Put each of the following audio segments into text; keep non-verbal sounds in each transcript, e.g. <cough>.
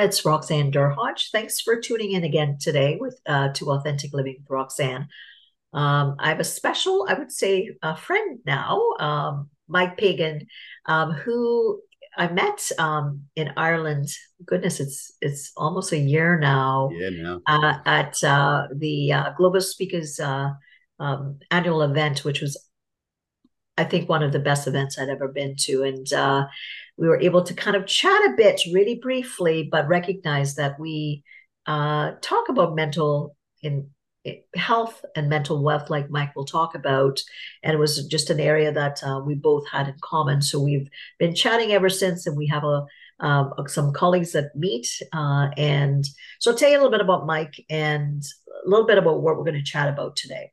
Everyone. It's Roxanne Derhodge. Thanks for tuning in again today with uh, to Authentic Living with Roxanne. Um, I have a special, I would say, a friend now, um, Mike Pagan, um, who I met um, in Ireland. Goodness, it's it's almost a year now. Yeah, now uh, at uh, the uh, Global Speakers uh, um, annual event, which was, I think, one of the best events I'd ever been to, and uh, we were able to kind of chat a bit really briefly, but recognize that we uh, talk about mental in, in, health and mental wealth, like Mike will talk about. And it was just an area that uh, we both had in common. So we've been chatting ever since, and we have a um, some colleagues that meet. Uh, and so I'll tell you a little bit about Mike and a little bit about what we're going to chat about today.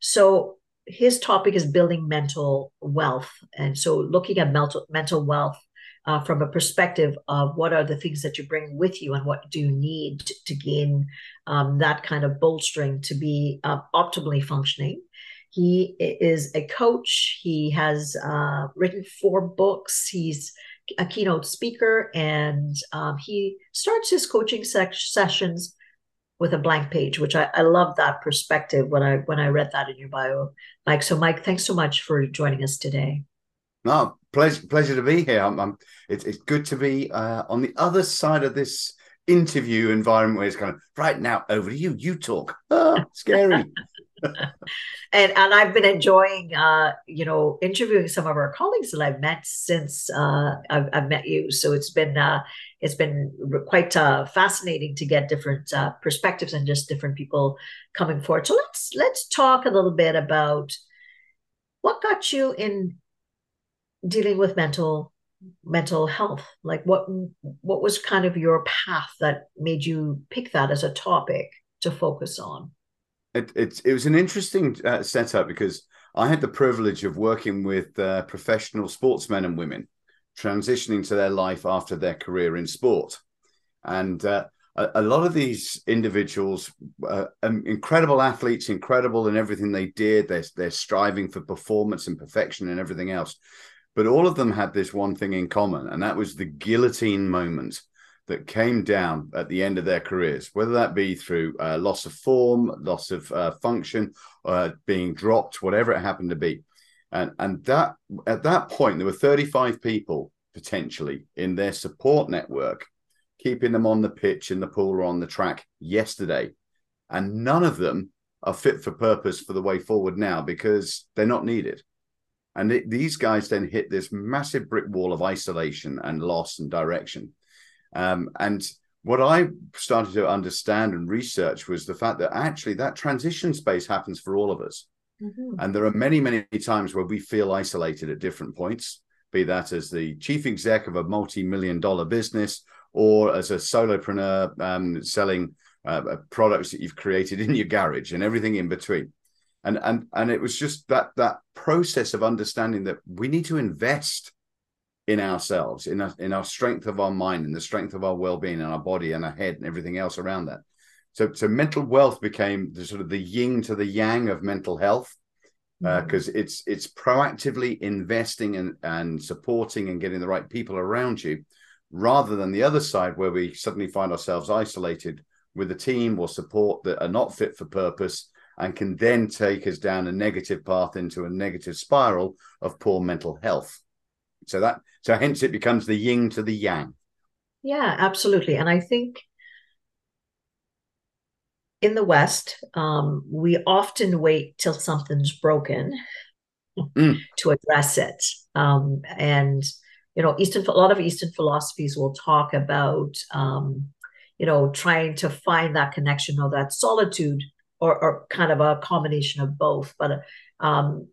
So his topic is building mental wealth. And so looking at mental, mental wealth uh, from a perspective of what are the things that you bring with you and what do you need to, to gain um, that kind of bolstering to be uh, optimally functioning. He is a coach. He has uh, written four books. He's a keynote speaker, and um, he starts his coaching se- sessions with a blank page, which I, I love that perspective when I when I read that in your bio, Mike. So, Mike, thanks so much for joining us today. No, pleasure, pleasure to be here. I'm, I'm, it's, it's good to be uh, on the other side of this interview environment where it's kind of right now over to you. You talk. <laughs> Ah, scary. <laughs> and and I've been enjoying, uh, you know, interviewing some of our colleagues that I've met since uh, I've, I've met you. So it's been uh, it's been quite uh, fascinating to get different uh, perspectives and just different people coming forward. So let's let's talk a little bit about what got you in dealing with mental mental health? Like what what was kind of your path that made you pick that as a topic to focus on? It it, it was an interesting uh, setup because i had the privilege of working with uh, professional sportsmen and women transitioning to their life after their career in sport. And uh, a, a, lot of these individuals uh, um, incredible athletes incredible in everything they did. They're, they're striving for performance and perfection and everything else. But all of them had this one thing in common, and that was the guillotine moment that came down at the end of their careers, whether that be through uh, loss of form, loss of uh, function, uh, being dropped, whatever it happened to be. And, and that at that point, there were 35 people potentially in their support network, keeping them on the pitch, in the pool, or on the track yesterday. And none of them are fit for purpose for the way forward now because they're not needed. And it, these guys then hit this massive brick wall of isolation and loss and direction. Um, and what I started to understand and research was the fact that actually that transition space happens for all of us. Mm-hmm. And there are many, many times where we feel isolated at different points, be that as the chief exec of a multi million dollar business or as a solopreneur um, selling uh, products that you've created in your garage and everything in between and and and it was just that that process of understanding that we need to invest in ourselves in our, in our strength of our mind and the strength of our well-being and our body and our head and everything else around that so so mental wealth became the sort of the yin to the yang of mental health because uh, mm-hmm. it's it's proactively investing and and supporting and getting the right people around you rather than the other side where we suddenly find ourselves isolated with a team or support that are not fit for purpose and can then take us down a negative path into a negative spiral of poor mental health. So that so hence it becomes the yin to the yang. Yeah, absolutely. And I think in the West, um, we often wait till something's broken mm. to address it. Um, and you know, Eastern a lot of Eastern philosophies will talk about um, you know trying to find that connection or that solitude or, or kind of a combination of both. But um,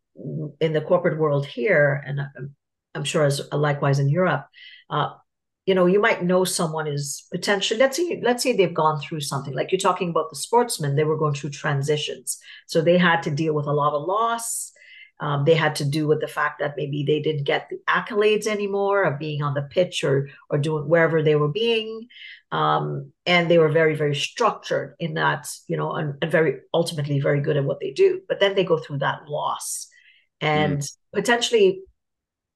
in the corporate world here, and I'm sure as likewise in Europe, uh, you know, you might know someone is potentially let's say let's say they've gone through something like you're talking about the sportsmen, they were going through transitions, so they had to deal with a lot of loss. Um, they had to do with the fact that maybe they didn't get the accolades anymore of being on the pitch or or doing wherever they were being, um, and they were very very structured in that you know and, and, very ultimately very good at what they do. But then they go through that loss, and mm. potentially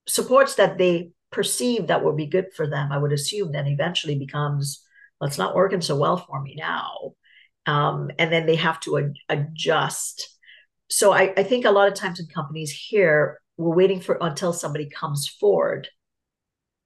supports that they perceive that would be good for them, I would assume then eventually becomes, well, it's not working so well for me now. Um, and then they have to ad- adjust. So I, I think a lot of times in companies here, we're waiting for until somebody comes forward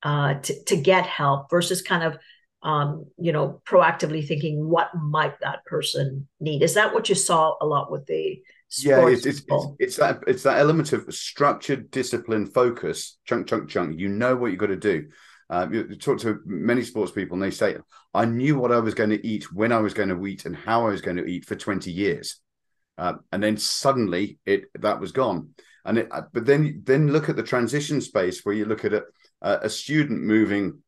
uh, to, to get help versus kind of um, you know, proactively thinking what might that person need. Is that what you saw a lot with the yeah, it's, it's, it's, it's, that it's that element of structured discipline, focus, chunk, chunk, chunk. You know what you've got to do. Um, you talk to many sports people, and they say, "I knew what I was going to eat, when I was going to eat, and how I was going to eat for twenty years." Uh, and then suddenly, it that was gone. And it, uh, but then then look at the transition space where you look at a, a student moving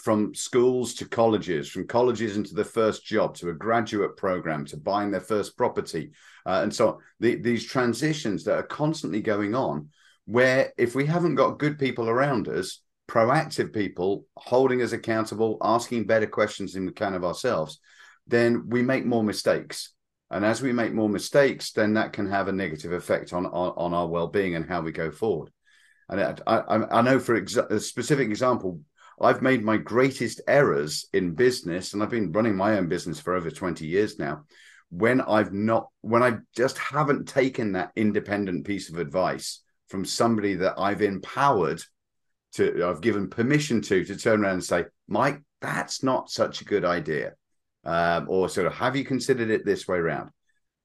from schools to colleges, from colleges into the first job to a graduate program to buying their first property, uh, and so the, these transitions that are constantly going on, where if we haven't got good people around us, proactive people holding us accountable, asking better questions than we can of ourselves, then we make more mistakes. And as we make more mistakes, then that can have a negative effect on on, on our well being and how we go forward. And I, I, I know for exa- a specific example, I've made my greatest errors in business, and I've been running my own business for over 20 years now. When I've not, when I just haven't taken that independent piece of advice from somebody that I've empowered to, I've given permission to, to turn around and say, Mike, that's not such a good idea. Um, or sort of, have you considered it this way around?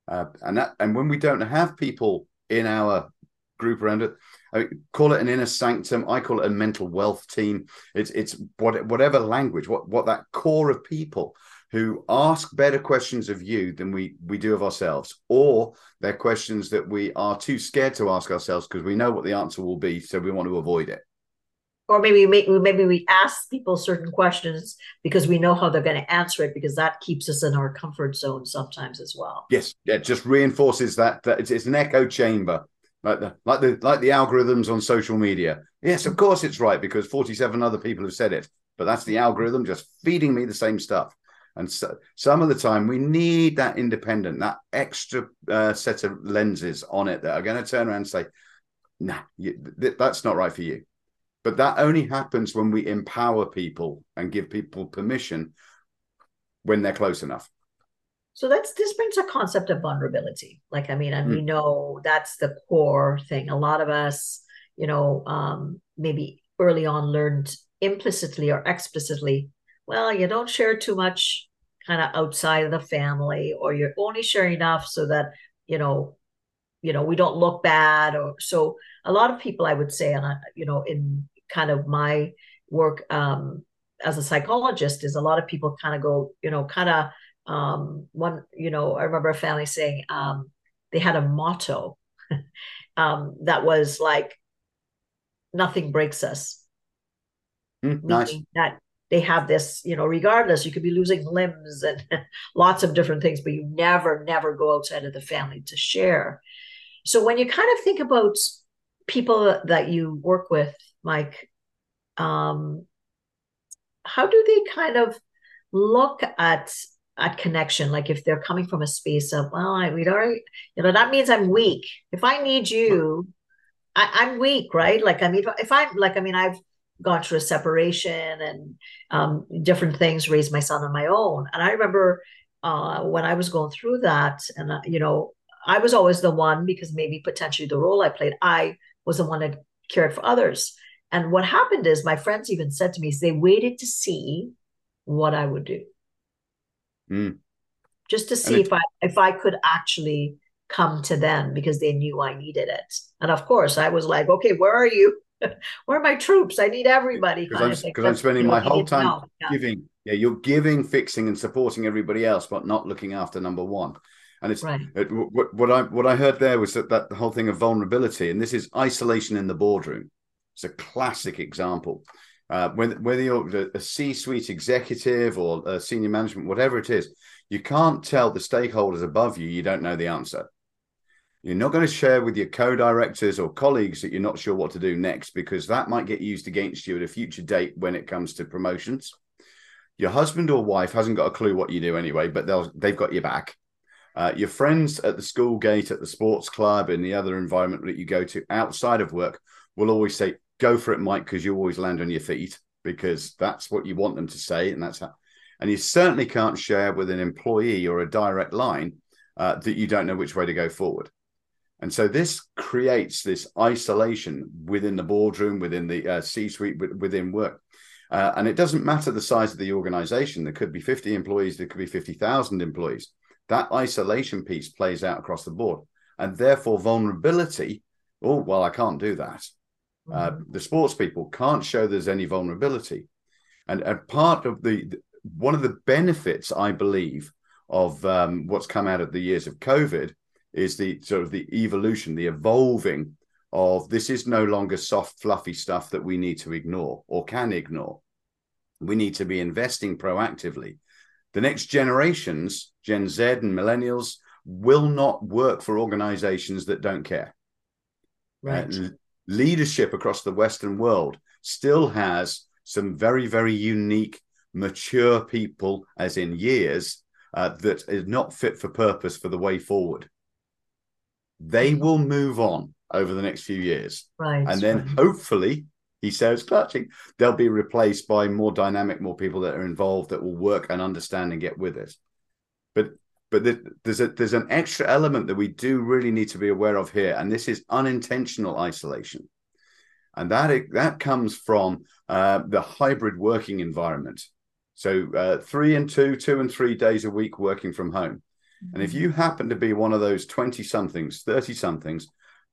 Uh, and that, and when we don't have people in our group around it, I mean, call it an inner sanctum. I call it a mental wealth team. It's it's what, whatever language, what what that core of people who ask better questions of you than we we do of ourselves, or they're questions that we are too scared to ask ourselves because we know what the answer will be, so we want to avoid it. Or maybe we maybe we ask people certain questions because we know how they're going to answer it because that keeps us in our comfort zone sometimes as well. Yes, it just reinforces that that it's, it's an echo chamber like the like the like the algorithms on social media. Yes, of course it's right because 47 other people have said it, but that's the algorithm just feeding me the same stuff. And so, some of the time we need that independent, that extra uh, set of lenses on it that are going to turn around and say, "Nah, you, th- that's not right for you." But that only happens when we empower people and give people permission when they're close enough. So that's this brings a concept of vulnerability. Like I mean, and mm. we know that's the core thing. A lot of us, you know, um, maybe early on learned implicitly or explicitly, well, you don't share too much kind of outside of the family, or you're only sharing enough so that, you know, you know, we don't look bad. Or so a lot of people I would say, and I, you know, in kind of my work um as a psychologist is a lot of people kind of go, you know, kind of um, one, you know, I remember a family saying um, they had a motto <laughs> um, that was like, nothing breaks us. Mm, nice. That they have this, you know, regardless, you could be losing limbs and <laughs> lots of different things, but you never, never go outside of the family to share. So when you kind of think about people that you work with, Mike, um, how do they kind of look at at connection like if they're coming from a space of well I, we'd already you know that means i'm weak. If i need you I, am weak right? Like i mean if i'm like i mean i've gone through a separation and um, different things raised my son on my own. And i remember uh, when i was going through that and uh, you know i was always the one because maybe potentially the role i played i was the one that cared for others. And what happened is my friends even said to me they waited to see what i would do mm. just to see if I if I could actually come to them because they knew I needed it. And of course, I was like, okay, where are you? <laughs> where are my troops? I need everybody. Because I'm, I'm, spending my whole time yeah. giving. Yeah, you're giving, fixing, and supporting everybody else, but not looking after number one. And it's Right. it, what, what I what I heard there was that, that the whole thing of vulnerability, and this is isolation in the boardroom. It's a classic example. Uh, whether whether you're a C-suite executive or a senior management, whatever it is, you can't tell the stakeholders above you you don't know the answer. You're not going to share with your co-directors or colleagues that you're not sure what to do next because that might get used against you at a future date when it comes to promotions. Your husband or wife hasn't got a clue what you do anyway, but they'll they've got your back. Uh, your friends at the school gate, at the sports club, in the other environment that you go to outside of work will always say, "Go for it, Mike," because you always land on your feet because that's what you want them to say, and that's how. And you certainly can't share with an employee or a direct line uh, that you don't know which way to go forward. And so this creates this isolation within the boardroom, within the uh, C-suite, within work. Uh, and it doesn't matter the size of the organization. There could be 50 employees, there could be 50,000 employees. That isolation piece plays out across the board. And therefore, vulnerability, oh, well, I can't do that. Uh, the sports people can't show there's any vulnerability. And, and part of the, one of the benefits, I believe, of um, what's come out of the years of COVID is the sort of the evolution, the evolving of this is no longer soft, fluffy stuff that we need to ignore or can ignore. We need to be investing proactively. The next generations, Gen Z and millennials, will not work for organizations that don't care. Right. Uh, leadership across the Western world still has some very, very unique, mature people, as in years, uh, that is not fit for purpose for the way forward they will move on over the next few years. Right. And then right. hopefully, he says, clutching, they'll be replaced by more dynamic, more people that are involved that will work and understand and get with it. But but there's a there's an extra element that we do really need to be aware of here, and this is unintentional isolation, and that that comes from uh, the hybrid working environment. So uh, three and two, two and three days a week working from home. And if you happen to be one of those 20 somethings, 30 somethings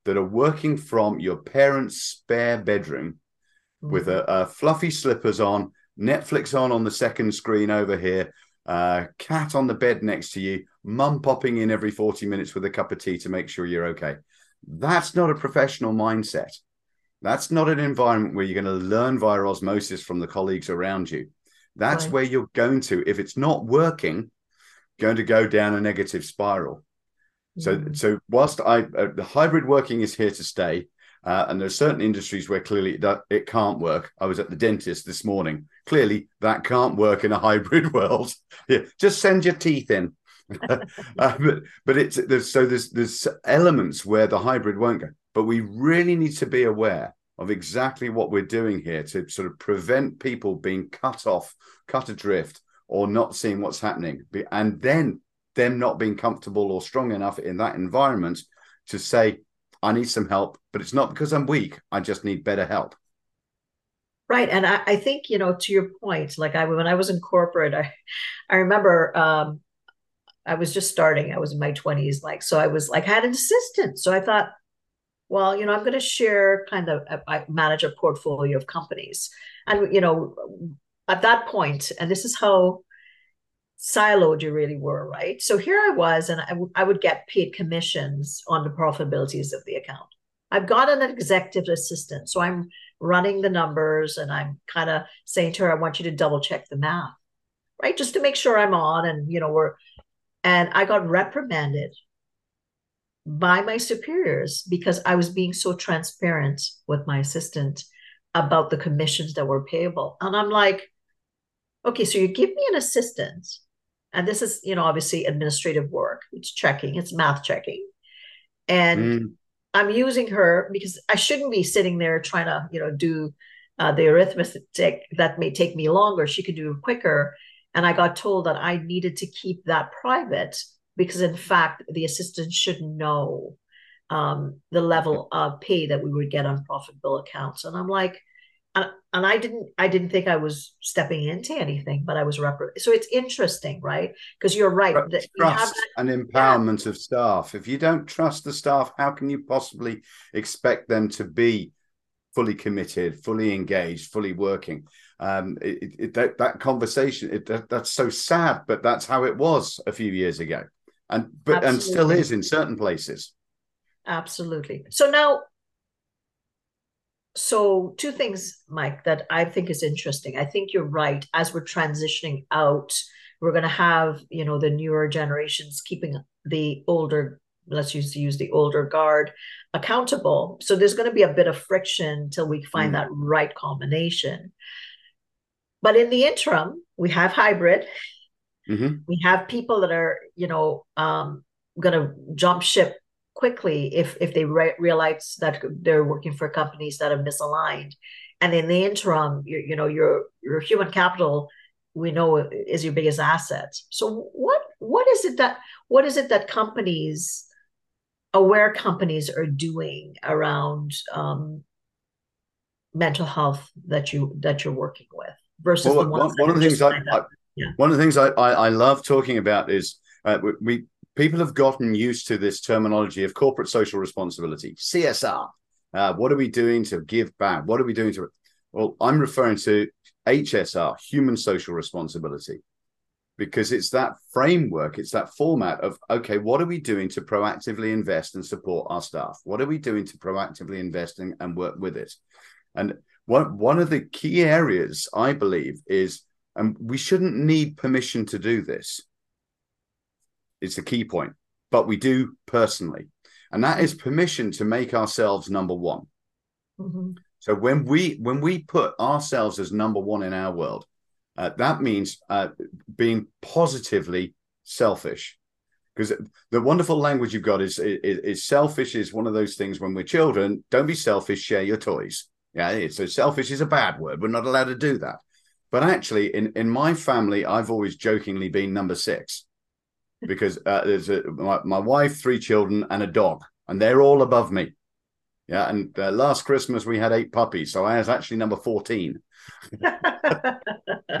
that are working from your parents' spare bedroom mm-hmm. with a, a, fluffy slippers on, Netflix on on the second screen over here, uh, cat on the bed next to you, mum popping in every 40 minutes with a cup of tea to make sure you're okay. That's not a professional mindset. That's not an environment where you're going to learn via osmosis from the colleagues around you. That's right. where you're going to. If it's not working, going to go down a negative spiral. So, mm. so whilst I uh, the hybrid working is here to stay, uh, and there's certain industries where clearly that it can't work. I was at the dentist this morning. Clearly, that can't work in a <laughs> hybrid world. yeah, just send your teeth in. <laughs> uh, but but it's there's so there's there's elements where the hybrid won't go. But we really need to be aware of exactly what we're doing here to sort of prevent people being cut off, cut adrift, or not seeing what's happening and then them not being comfortable or strong enough in that environment to say i need some help but it's not because i'm weak. I just need better help. Right and i, I think you know to your point like i when i was in corporate i i remember um i was just starting i was in my 20s like so i was like had an assistant. So i thought well you know i'm going to share kind of i manage a portfolio of companies. And you know at that point, and this is how siloed you really were, right? So here I was, and I, w- I would get paid commissions on the profitabilities of the account. I've got an executive assistant, so I'm running the numbers and I'm kind of saying to her, I want you to double check the math, right? Just to make sure I'm on and, you know, we're, and I got reprimanded by my superiors because I was being so transparent with my assistant about the commissions that were payable. And I'm like, okay, so you give me an assistant, and this is, you know, obviously administrative work. It's checking, it's math checking. And mm. I'm using her because I shouldn't be sitting there trying to, you know, do uh, the arithmetic that may take me longer. She could do it quicker. And I got told that I needed to keep that private because, in fact, the assistant should know um, the level of pay that we would get on profitable accounts. And I'm like, and, and I didn't I didn't think I was stepping into anything, but I was rep- so it's interesting, right? Because you're right. Trust, trust and empowerment yeah. of staff. If you don't trust the staff, how can you possibly expect them to be fully committed, fully engaged, fully working? Um, it, it, that that conversation it, that, that's so sad, but that's how it was a few years ago. and but Absolutely. and still is in certain places. Absolutely. So now, so two things, Mike, that I think is interesting. I think you're right. As we're transitioning out, we're going to have you know the newer generations keeping the older let's use use the older guard accountable so there's going to be a bit of friction till we find mm. that right combination but in the interim we have hybrid mm-hmm. we have people that are you know um, going to jump ship quickly if if they re- realize that they're working for companies that are misaligned and in the interim you, you know your your human capital we know is your biggest asset so what what is it that what is it that companies aware companies are doing around um, mental health that you that you're working with versus well, the ones one, one of the things I, I yeah. one of the things I, I, I love talking about is uh, we people have gotten used to this terminology of corporate social responsibility CSR. Uh, what are we doing to give back? What are we doing to? Well, I'm referring to HSR, human social responsibility because it's that framework, it's that format of okay, what are we doing to proactively invest and support our staff? What are we doing to proactively invest in, and work with it? And one one of the key areas I believe is, and we shouldn't need permission to do this. It's the key point, but we do personally, and that is permission to make ourselves number one. Mm-hmm. So when we when we put ourselves as number one in our world, uh, that means uh, being positively selfish. Because the wonderful language you've got is, is, is selfish is one of those things when we're children. Don't be selfish. Share your toys. Yeah, so selfish is a bad word. We're not allowed to do that. But actually, in in my family, I've always jokingly been number six because uh, there's a, my, my wife, three children, and a dog, and they're all above me. Yeah, and uh, last Christmas we had eight puppies, so I was actually number fourteen. but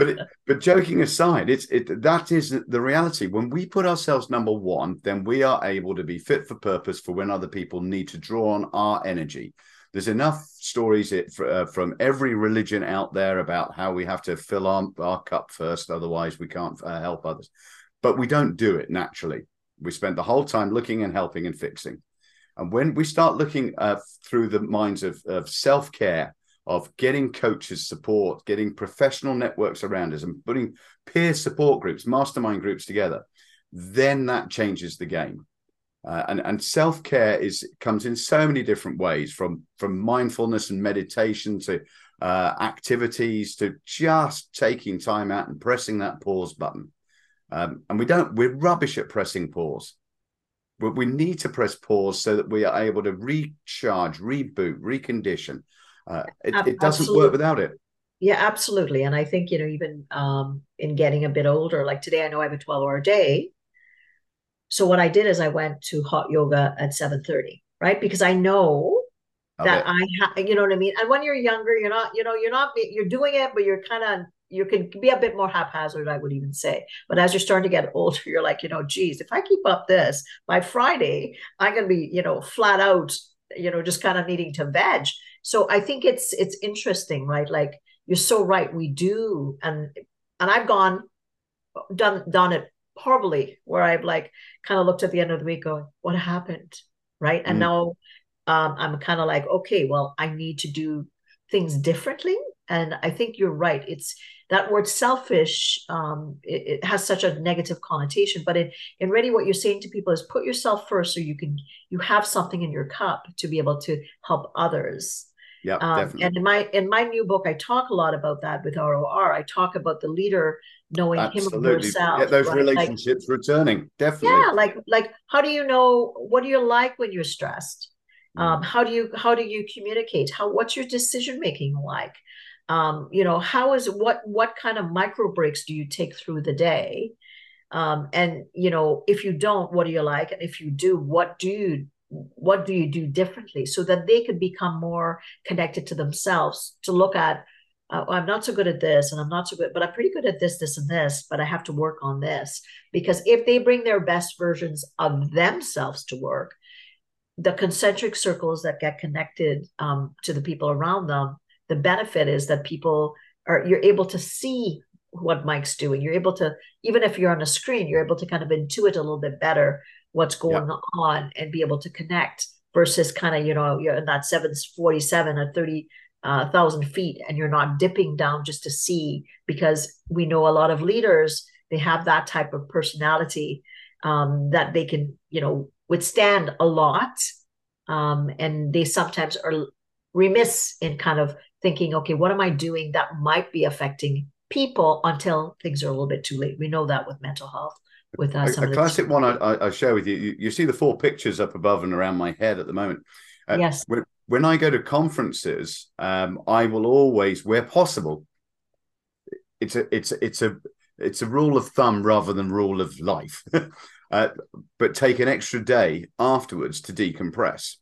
it, but joking aside, it's it that is the reality. When we put ourselves number one, then we are able to be fit for purpose for when other people need to draw on our energy. There's enough stories it, uh, from every religion out there about how we have to fill our, our cup first, otherwise we can't uh, help others. But we don't do it naturally. We spend the whole time looking and helping and fixing. And when we start looking uh, through the minds of, of self care, of getting coaches support, getting professional networks around us, and putting peer support groups, mastermind groups together, then that changes the game. Uh, and and self care is comes in so many different ways, from from mindfulness and meditation to uh, activities to just taking time out and pressing that pause button. Um, and we don't we're rubbish at pressing pause. But we need to press pause so that we are able to recharge, reboot, recondition. Uh, it, it, doesn't absolutely. work without it. Yeah, absolutely. And I think, you know, even um, in getting a bit older, like today, I know I have a 12 hour day. So what I did is I went to hot yoga at 7:30, right? Because I know that I have, you know what I mean? And when you're younger, you're not, you know, you're not, you're doing it, but you're kind of you can be a bit more haphazard, I would even say. But as you're starting to get older, <laughs> you're like, you know, geez, if I keep up this by Friday, I'm going to be, you know, flat out, you know, just kind of needing to veg. So I think it's it's interesting, right? Like you're so right, we do, and and I've gone done done it horribly, where I've like kind of looked at the end of the week, going, what happened, right? And mm. now um, I'm kind of like, okay, well, I need to do things differently. And i think you're right. It's that word selfish um, it, it, has such a negative connotation but in, in really what you're saying to people is put yourself first so you can you have something in your cup to be able to help others. Yeah um, and in my in my new book i talk a lot about that with ROR i talk about the leader knowing Absolutely. him or herself get those right? relationships like, returning definitely. Yeah like like how do you know what do you like when you're stressed um, mm. how do you how do you communicate? How what's your decision making like? Um, you know how is what what kind of micro breaks do you take through the day? Um, and you know if you don't what do you like? And if you do what do you what do you do differently so that they could become more connected to themselves to look at uh, i'm not so good at this and i'm not so good but i'm pretty good at this this and this but i have to work on this. Because if they bring their best versions of themselves to work the concentric circles that get connected um, to the people around them the benefit is that people are you're able to see what Mike's doing. You're able to, even if you're on a screen, you're able to kind of intuit a little bit better what's going yeah. on and be able to connect versus kind of, you know, you're in that 747 or 30 uh, thousand feet and you're not dipping down just to see because we know a lot of leaders they have that type of personality um, that they can you know withstand a lot um, and they sometimes are remiss in kind of thinking okay what am i doing that might be affecting people until things are a little bit too late we know that with mental health with uh, a, a classic one I, I, share with you. you. you see the four pictures up above and around my head at the moment uh, yes when, when I go to conferences, um, I will always, where possible, it's a it's it's a it's a rule of thumb rather than rule of life, <laughs> uh, but take an extra day afterwards to decompress.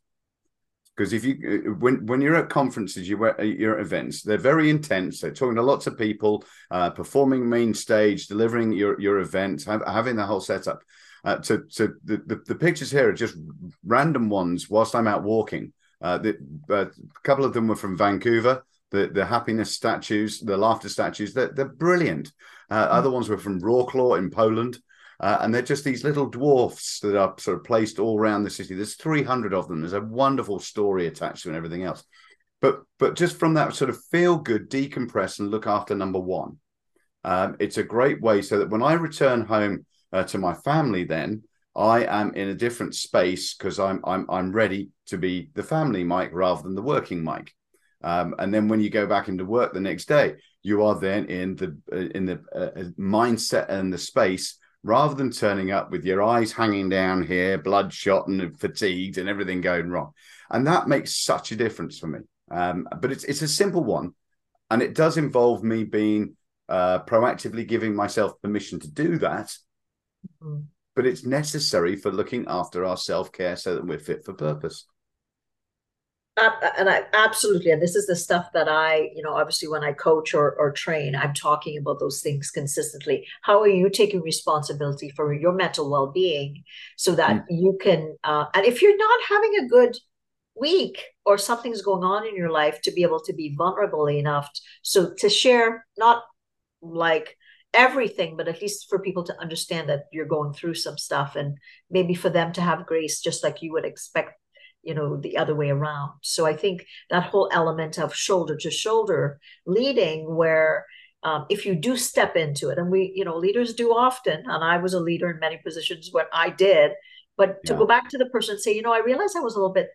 Because if you uh, when when you're at conferences, you're at, you're at events, they're very intense. They're talking to lots of people, uh, performing main stage, delivering your your event, have, having the whole setup. Uh, so so the, the the pictures here are just random ones whilst I'm out walking uh, the, uh, a couple of them were from Vancouver. The the happiness statues, the laughter statues, they're, they're brilliant. Uh, mm. Other ones were from Wrocław in Poland. Uh, and they're just these little dwarfs that are sort of placed all around the city. There's 300 of them. There's a wonderful story attached to and everything else. But but just from that sort of feel good, decompress, and look after number one, um, it's a great way so that when I return home uh, to my family, then I am in a different space because I'm I'm I'm ready to be the family Mike rather than the working Mike. Um, and then when you go back into work the next day, you are then in the uh, in the uh, mindset and the space rather than turning up with your eyes hanging down here, bloodshot and fatigued, and everything going wrong. And that makes such a difference for me. Um, but it's it's a simple one, and it does involve me being uh, proactively giving myself permission to do that. Mm-hmm but it's necessary for looking after our self care so that we're fit for purpose. And I absolutely, and this is the stuff that I, you know, obviously when I coach or, or train, I'm talking about those things consistently. How are you taking responsibility for your mental well being so that mm. you can, uh, and if you're not having a good week or something's going on in your life, to be able to be vulnerable enough, so to share, not like everything, but at least for people to understand that you're going through some stuff and maybe for them to have grace just like you would expect, you know, the other way around. So I think that whole element of shoulder to shoulder leading, where um, if you do step into it, and we, you know, leaders do often, and I was a leader in many positions where I did, but to yeah. go back to the person and say, you know, I realized I was a little bit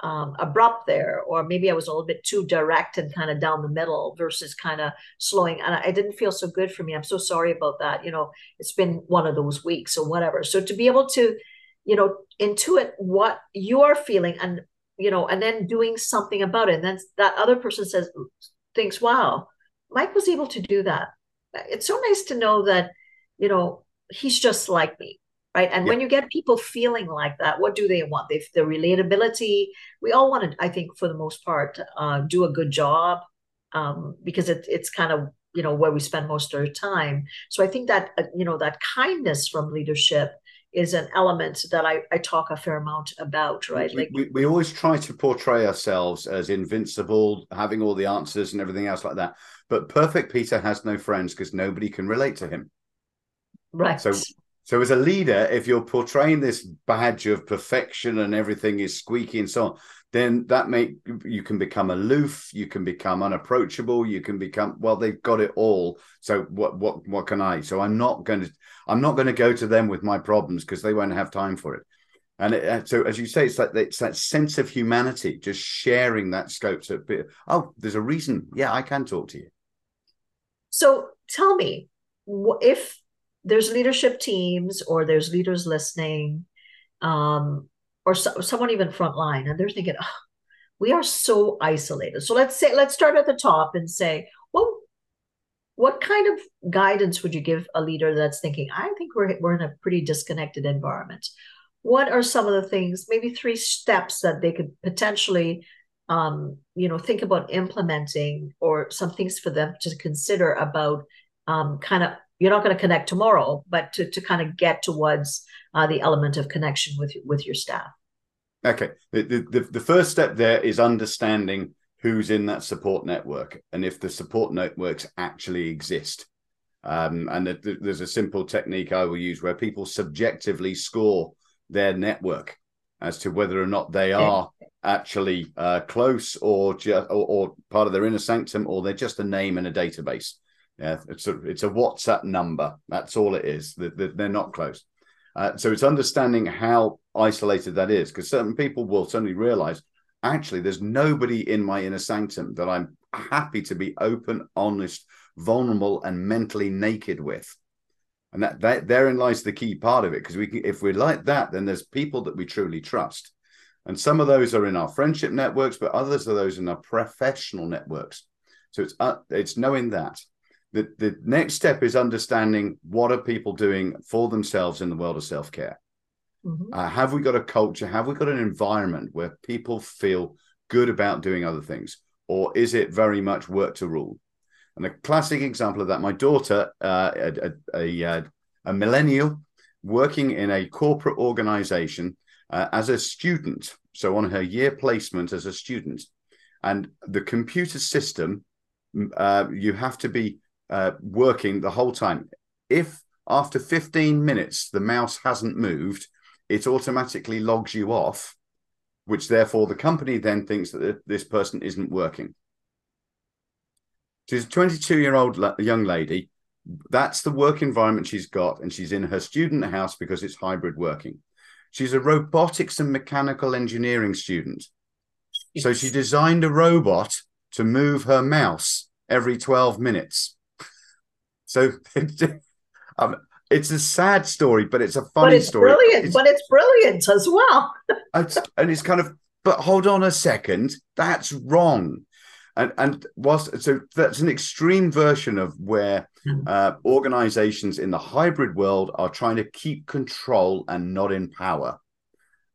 um, abrupt there, or maybe I was a little bit too direct and kind of down the middle versus kind of slowing. And I didn't feel so good for me. I'm so sorry about that. You know, it's been one of those weeks or whatever. So to be able to, you know, intuit what you are feeling and, you know, and then doing something about it. And then that other person says, thinks, wow, Mike was able to do that. It's so nice to know that, you know, he's just like me right and yeah. when you get people feeling like that what do they want they the relatability we all want to i think for the most part uh, do a good job um, because it, it's kind of you know where we spend most of our time so i think that uh, you know that kindness from leadership is an element that I, I talk a fair amount about, right? Like we, we always try to portray ourselves as invincible, having all the answers and everything else like that. But perfect Peter has no friends because nobody can relate to him. Right. So so, as a leader, if you're portraying this badge of perfection and everything is squeaky and so on, then that make you can become aloof, you can become unapproachable, you can become well. They've got it all. So what what what can I? So I'm not going to I'm not going to go to them with my problems because they won't have time for it. And it, so, as you say, it's like it's that sense of humanity, just sharing that scope. So, oh, there's a reason. Yeah, I can talk to you. So, tell me, if there's leadership teams or there's leaders listening um, or so, someone even frontline and they're thinking oh, we are so isolated. So let's say let's start at the top and say well what kind of guidance would you give a leader that's thinking i think we're, we're in a pretty disconnected environment? What are some of the things maybe three steps that they could potentially um, you know think about implementing or some things for them to consider about um, kind of you're not going to connect tomorrow, but to, to kind of get towards uh, the element of connection with with your staff. Okay, the, the the first step there is understanding who's in that support network and if the support networks actually exist. Um, and there's a simple technique I will use where people subjectively score their network as to whether or not they are actually uh, close or, or, or part of their inner sanctum, or they're just a name in a database. Yeah, it's a it's a WhatsApp number. That's all it is. They're not close. Uh, so it's understanding how isolated that is, because certain people will suddenly realize actually there's nobody in my inner sanctum that I'm happy to be open, honest, vulnerable, and mentally naked with. And that, that therein lies the key part of it. Because we can, if we're like that, then there's people that we truly trust. And some of those are in our friendship networks, but others are those in our professional networks. So it's uh, it's knowing that. The, the next step is understanding what are people doing for themselves in the world of self care. Mm-hmm. Uh, have we got a culture? Have we got an environment where people feel good about doing other things? Or is it very much work to rule? And a classic example of that, my daughter, uh, a, a, a, a, millennial working in a corporate organization uh, as a student, so on her year placement as a student. And the computer system, uh, you have to be uh, working the whole time. If after 15 minutes the mouse hasn't moved, it automatically logs you off, which therefore the company then thinks that this person isn't working. She's a 22 year old young lady. That's the work environment she's got, and she's in her student house because it's hybrid working. She's a robotics and mechanical engineering student. Yes. So she designed a robot to move her mouse every 12 minutes. So <laughs> um, it's a sad story, but it's a funny but it's story. Brilliant, it's, but it's brilliant as well. <laughs> it's, and it's kind of, but hold on a second, that's wrong and and whilst so that's an extreme version of where hmm. uh, organizations in the hybrid world are trying to keep control and not in power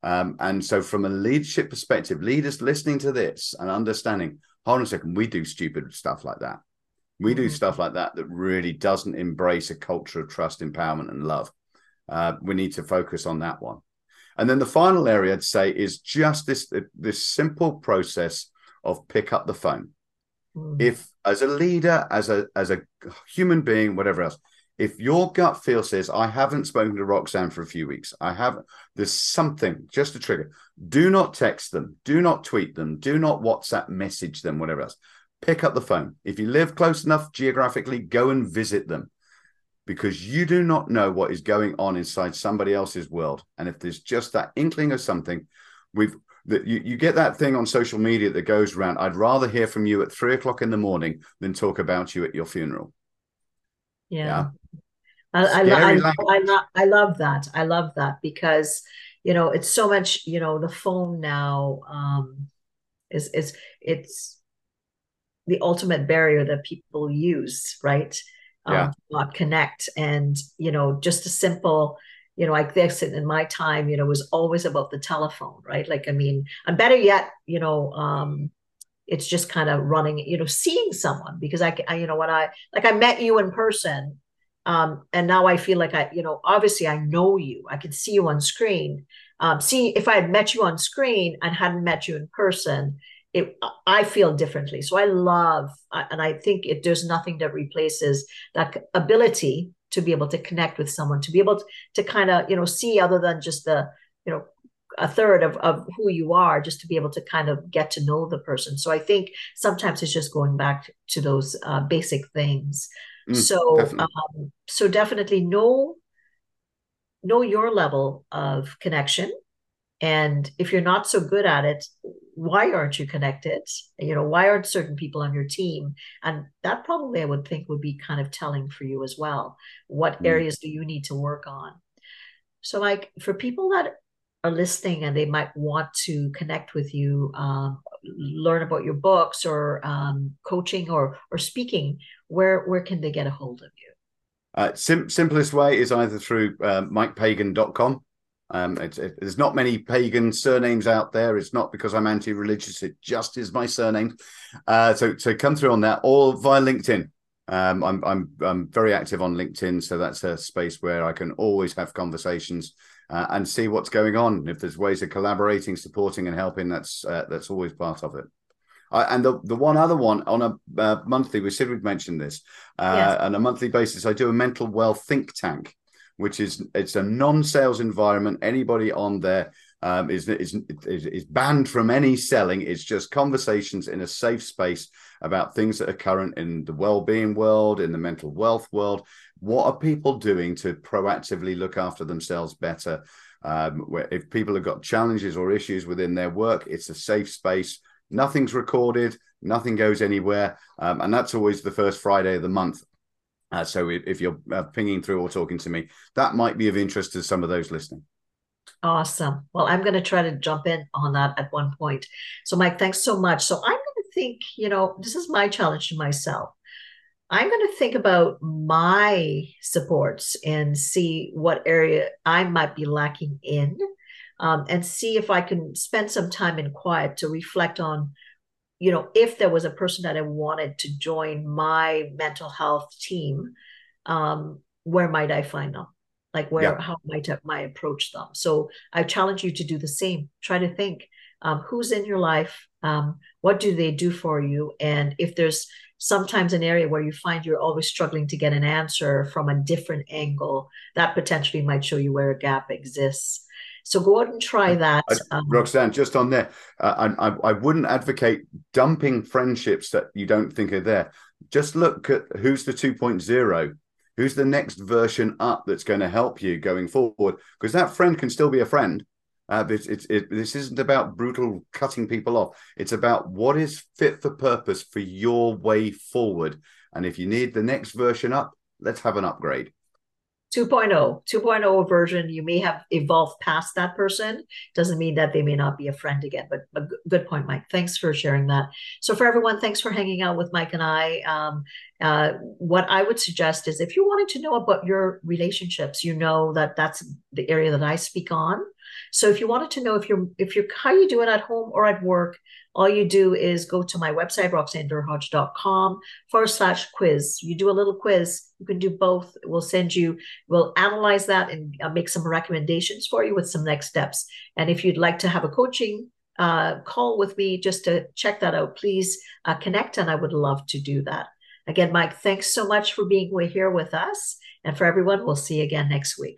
um, and so from a leadership perspective leaders listening to this and understanding hold on a second we do stupid stuff like that we do mm-hmm. stuff like that that really doesn't embrace a culture of trust empowerment and love uh, we need to focus on that one and then the final area i'd say is just this this simple process of pick up the phone. Mm. If as a leader, as a as a human being, whatever else, if your gut feel says, I haven't spoken to Roxanne for a few weeks, I haven't, there's something just a trigger. Do not text them, do not tweet them, do not WhatsApp message them, whatever else. Pick up the phone. If you live close enough geographically, go and visit them because you do not know what is going on inside somebody else's world. And if there's just that inkling of something, we've that you, you get that thing on social media that goes around. I'd rather hear from you at three o'clock in the morning than talk about you at your funeral. Yeah. yeah. I, I, I, I, love, I love that. I love that because, you know, it's so much, you know, the phone now um, is, is it's the ultimate barrier that people use, right? Um, yeah. not connect. And, you know, just a simple, you know, like this and in my time, you know, was always about the telephone, right? Like, I mean, and better yet, you know, um, it's just kind of running, you know, seeing someone because I, I, you know, when I, like I met you in person, um, and now I feel like I, you know, obviously I know you, I can see you on screen. Um, see, if I had met you on screen and hadn't met you in person, it, I feel differently. So I love, and I think it, there's nothing that replaces that ability to be able to connect with someone, to be able to, to kind of, you know, see other than just the, you know, a third of, of who you are, just to be able to kind of get to know the person. So I think sometimes it's just going back to those uh, basic things. Mm, so, definitely. Um, so definitely know know your level of connection and if you're not so good at it why aren't you connected? You know why aren't certain people on your team? And that probably i would think would be kind of telling for you as well. What mm. areas do you need to work on? So like for people that are listening and they might want to connect with you um, learn about your books or um, coaching or or speaking where where can they get a hold of you? Uh, sim- simplest way is either through uh, mikepagan.com um, it, there's not many pagan surnames out there. It's not because I'm anti-religious. It just is my surname. Uh, so so come through on that or via LinkedIn. Um, I'm I'm I'm very active on LinkedIn, so that's a space where I can always have conversations uh, and see what's going on. If there's ways of collaborating, supporting, and helping, that's uh, that's always part of it. and the, the one other one on a uh, monthly, we said we'd mentioned this, uh, yes. on a monthly basis, I do a mental wealth think tank, which is it's a non-sales environment. Anybody on there um, is, is, is banned from any selling. It's just conversations in a safe space about things that are current in the well-being world, in the mental wealth world. What are people doing to proactively look after themselves better? Um, where if people have got challenges or issues within their work, it's a safe space. Nothing's recorded, nothing goes anywhere, um, and that's always the first Friday of the month. Uh, so if, if you're uh, pinging through or talking to me, that might be of interest to some of those listening. Awesome. Well, I'm going to try to jump in on that at one point. So, Mike, thanks so much. So, I'm going to think, you know, this is my challenge to myself. I'm going to think about my supports and see what area I might be lacking in, um, and see if I can spend some time in quiet to reflect on, you know, if there was a person that I wanted to join my mental health team, um, where might I find them? like where yeah. how might I, might approach them so i challenge you to do the same try to think um, who's in your life um, what do they do for you and if there's sometimes an area where you find you're always struggling to get an answer from a different angle that potentially might show you where a gap exists so go out and try that. Um, Roxanne, just on there, uh, I, I, I, wouldn't advocate dumping friendships that you don't think are there. Just look at who's the 2.0 Who's the next version up that's going to help you going forward? Because that friend can still be a friend. Uh, it's, it's, it, this isn't about brutal cutting people off. It's about what is fit for purpose for your way forward. And if you need the next version up, let's have an upgrade. 2.0 2.0 version you may have evolved past that person. Doesn't mean that they may not be a friend again but a good point mike. Thanks for sharing that. So for everyone thanks for hanging out with mike and i. Um, uh, what i would suggest is if you wanted to know about your relationships you know that that's the area that i speak on. So if you wanted to know if you're if you're how you doing at home or at work all you do is go to my website, roxannederhodge.com forward slash quiz. You do a little quiz. You can do both. We'll send you, we'll analyze that and uh, make some recommendations for you with some next steps. And if you'd like to have a coaching uh, call with me just to check that out, please uh, connect and I would love to do that. Again, Mike, thanks so much for being here with us. And for everyone, we'll see you again next week.